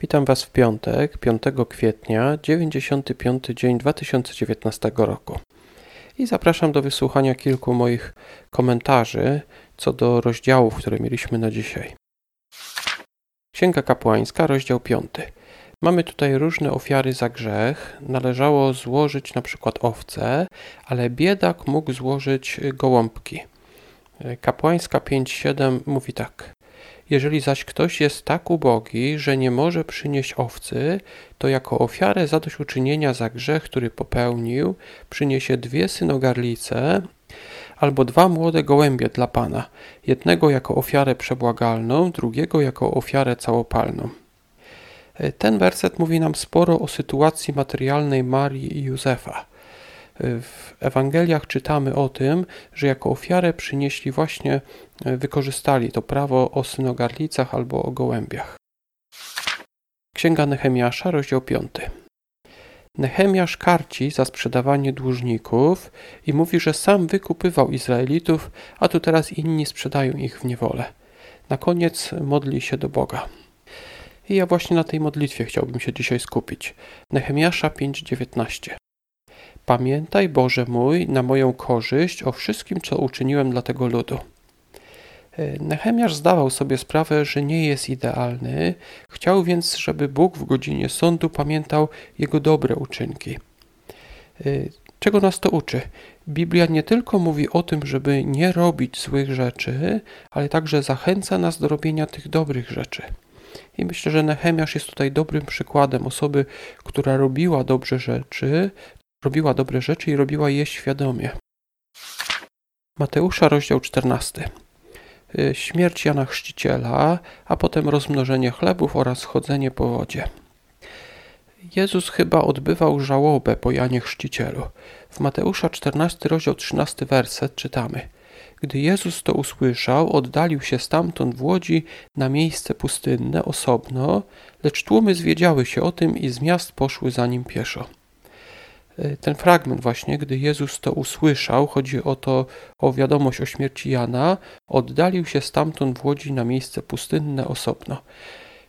Witam Was w piątek, 5 kwietnia, 95 dzień 2019 roku. I zapraszam do wysłuchania kilku moich komentarzy co do rozdziałów, które mieliśmy na dzisiaj. Księga Kapłańska, rozdział 5. Mamy tutaj różne ofiary za grzech. Należało złożyć na przykład owce, ale biedak mógł złożyć gołąbki. Kapłańska 5.7 mówi tak. Jeżeli zaś ktoś jest tak ubogi, że nie może przynieść owcy, to jako ofiarę zadośćuczynienia za grzech, który popełnił, przyniesie dwie synogarlice albo dwa młode gołębie dla Pana, jednego jako ofiarę przebłagalną, drugiego jako ofiarę całopalną. Ten werset mówi nam sporo o sytuacji materialnej Marii i Józefa. W Ewangeliach czytamy o tym, że jako ofiarę przynieśli właśnie, e, wykorzystali to prawo o synogarlicach albo o gołębiach. Księga Nehemiasza, rozdział 5. Nehemiasz karci za sprzedawanie dłużników i mówi, że sam wykupywał Izraelitów, a tu teraz inni sprzedają ich w niewolę. Na koniec modli się do Boga. I ja właśnie na tej modlitwie chciałbym się dzisiaj skupić. Nehemiasza 5:19. Pamiętaj, Boże mój, na moją korzyść o wszystkim, co uczyniłem dla tego ludu. E, Nehemiasz zdawał sobie sprawę, że nie jest idealny, chciał więc, żeby Bóg w godzinie sądu pamiętał jego dobre uczynki. E, czego nas to uczy? Biblia nie tylko mówi o tym, żeby nie robić złych rzeczy, ale także zachęca nas do robienia tych dobrych rzeczy. I myślę, że Nehemiasz jest tutaj dobrym przykładem osoby, która robiła dobrze rzeczy, robiła dobre rzeczy i robiła je świadomie. Mateusza, rozdział 14. Y, śmierć Jana Chrzciciela, a potem rozmnożenie chlebów oraz chodzenie po wodzie. Jezus chyba odbywał żałobę po Janie Chrzcicielu. W Mateusza 14, rozdział 13, werset czytamy. Gdy Jezus to usłyszał, oddalił się stamtąd w łodzi na miejsce pustynne, osobno, lecz tłumy zwiedziały się o tym i z miast poszły za nim pieszo. E, ten fragment właśnie, gdy Jezus to usłyszał, chodzi o to, o wiadomość o śmierci Jana, oddalił się stamtąd w łodzi na miejsce pustynne osobno.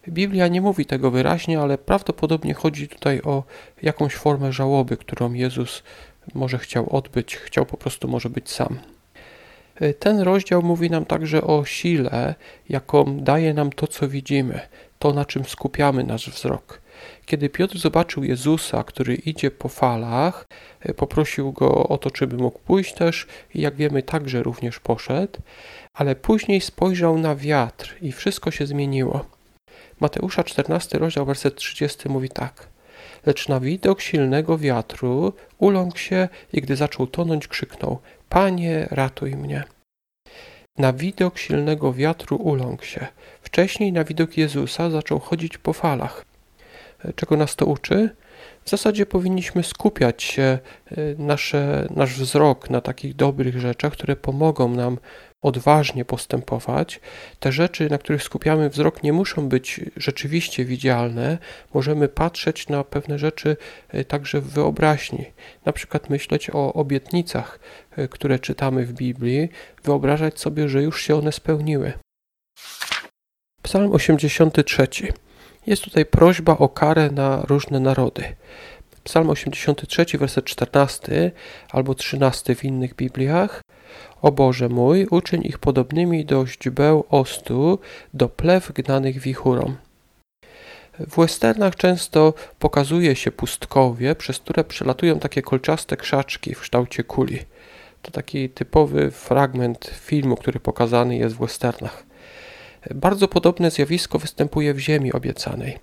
Biblia nie mówi tego wyraźnie, ale prawdopodobnie chodzi tutaj o jakąś formę żałoby, którą Jezus może chciał odbyć, chciał po prostu może być sam. E, ten rozdział mówi nam także o sile, jaką daje nam to, co widzimy, to, na czym skupiamy nasz wzrok. Kiedy Piotr zobaczył Jezusa, który idzie po falach, e, poprosił go o to, czy by mógł pójść też i jak wiemy także również poszedł, ale później spojrzał na wiatr i wszystko się zmieniło. Mateusza 14 rozdział werset 30 mówi tak. Lecz na widok silnego wiatru uląkł się i gdy zaczął tonąć krzyknął Panie ratuj mnie. Na widok silnego wiatru uląkł się. Wcześniej na widok Jezusa zaczął chodzić po falach. Czego nas to uczy? W zasadzie powinniśmy skupiać się, y, nasze, nasz wzrok na takich dobrych rzeczach, które pomogą nam odważnie postępować. Te rzeczy, na których skupiamy wzrok, nie muszą być rzeczywiście widzialne. Możemy patrzeć na pewne rzeczy y, także w wyobraźni. Na przykład myśleć o obietnicach, y, które czytamy w Biblii, wyobrażać sobie, że już się one spełniły. Psalm 83. Jest tutaj prośba o karę na różne narody. Psalm 83, werset 14 albo 13 w innych Bibliach. O Boże mój, uczyń ich podobnymi do źdźbeł ostu, do plew gnanych wichurą. W westernach często pokazuje się pustkowie, przez które przelatują takie kolczaste krzaczki w kształcie kuli. To taki typowy fragment filmu, który pokazany jest w westernach. Bardzo podobne zjawisko występuje w ziemi obiecanej.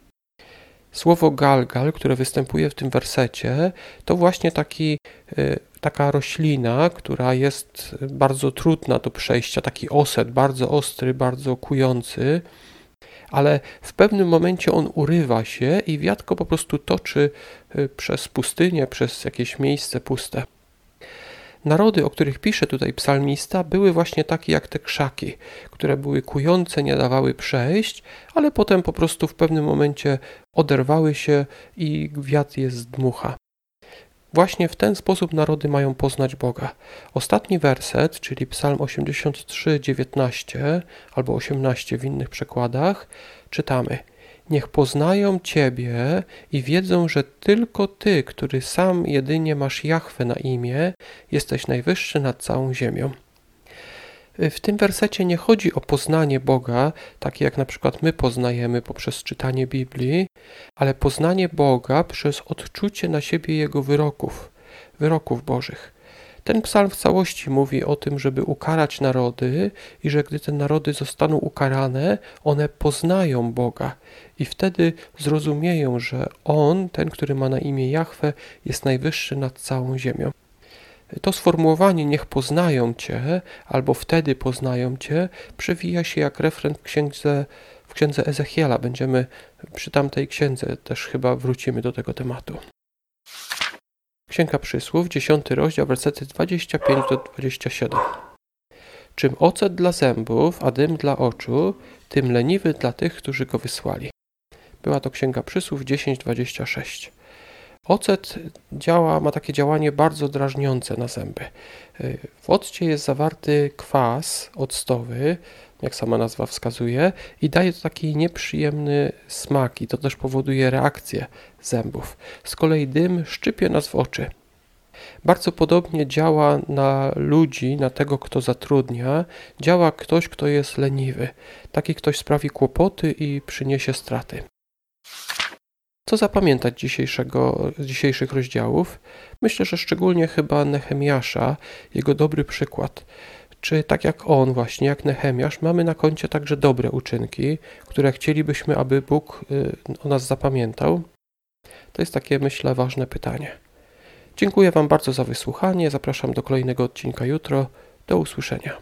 Słowo galgal, które występuje w tym wersecie, to właśnie taki, y, taka roślina, która jest bardzo trudna do przejścia, taki oset, bardzo ostry, bardzo kujący, ale w pewnym momencie on urywa się i wiatko po prostu toczy y, przez pustynię, przez jakieś miejsce puste. Narody, o których pisze tutaj psalmista, były właśnie takie jak te krzaki, które były kujące, nie dawały przejść, ale potem po prostu w pewnym momencie oderwały się i wiatr je zdmucha. Właśnie w ten sposób narody mają poznać Boga. Ostatni werset, czyli Psalm 83, 19 albo 18 w innych przekładach, czytamy: Niech poznają Ciebie i wiedzą, że tylko Ty, który sam jedynie masz Jahwe na imię, jesteś najwyższy nad całą ziemią. W tym wersecie nie chodzi o poznanie Boga, takie jak na przykład my poznajemy poprzez czytanie Biblii, ale poznanie Boga przez odczucie na siebie Jego wyroków, wyroków Bożych. Ten psalm w całości mówi o tym, żeby ukarać narody i że gdy te narody zostaną ukarane, one poznają Boga i wtedy zrozumieją, że On, ten, który ma na imię Jahwe, jest najwyższy nad całą ziemią. To sformułowanie niech poznają Cię, albo wtedy poznają Cię, przewija się jak refren w księdze, w księdze Ezechiela. Będziemy przy tamtej księdze też chyba wrócimy do tego tematu. Księga Przysłów, 10 rozdział, wersety 25 do 27. Czym ocet dla zębów, a dym dla oczu, tym leniwy dla tych, którzy go wysłali. Była to Księga Przysłów 10:26. Ocet działa, ma takie działanie bardzo drażniące na zęby. W occie jest zawarty kwas octowy, jak sama nazwa wskazuje, i daje to taki nieprzyjemny smak i to też powoduje reakcję zębów. Z kolei dym szczypie nas w oczy. Bardzo podobnie działa na ludzi, na tego, kto zatrudnia, działa ktoś, kto jest leniwy. Taki ktoś sprawi kłopoty i przyniesie straty. Co zapamiętać dzisiejszego, dzisiejszych rozdziałów? Myślę, że szczególnie chyba Nehemiasza, jego dobry przykład. Czy tak jak on, właśnie jak Nehemiasz, mamy na koncie także dobre uczynki, które chcielibyśmy, aby Bóg y, o nas zapamiętał? To jest takie, myślę, ważne pytanie. Dziękuję Wam bardzo za wysłuchanie. Zapraszam do kolejnego odcinka jutro. Do usłyszenia.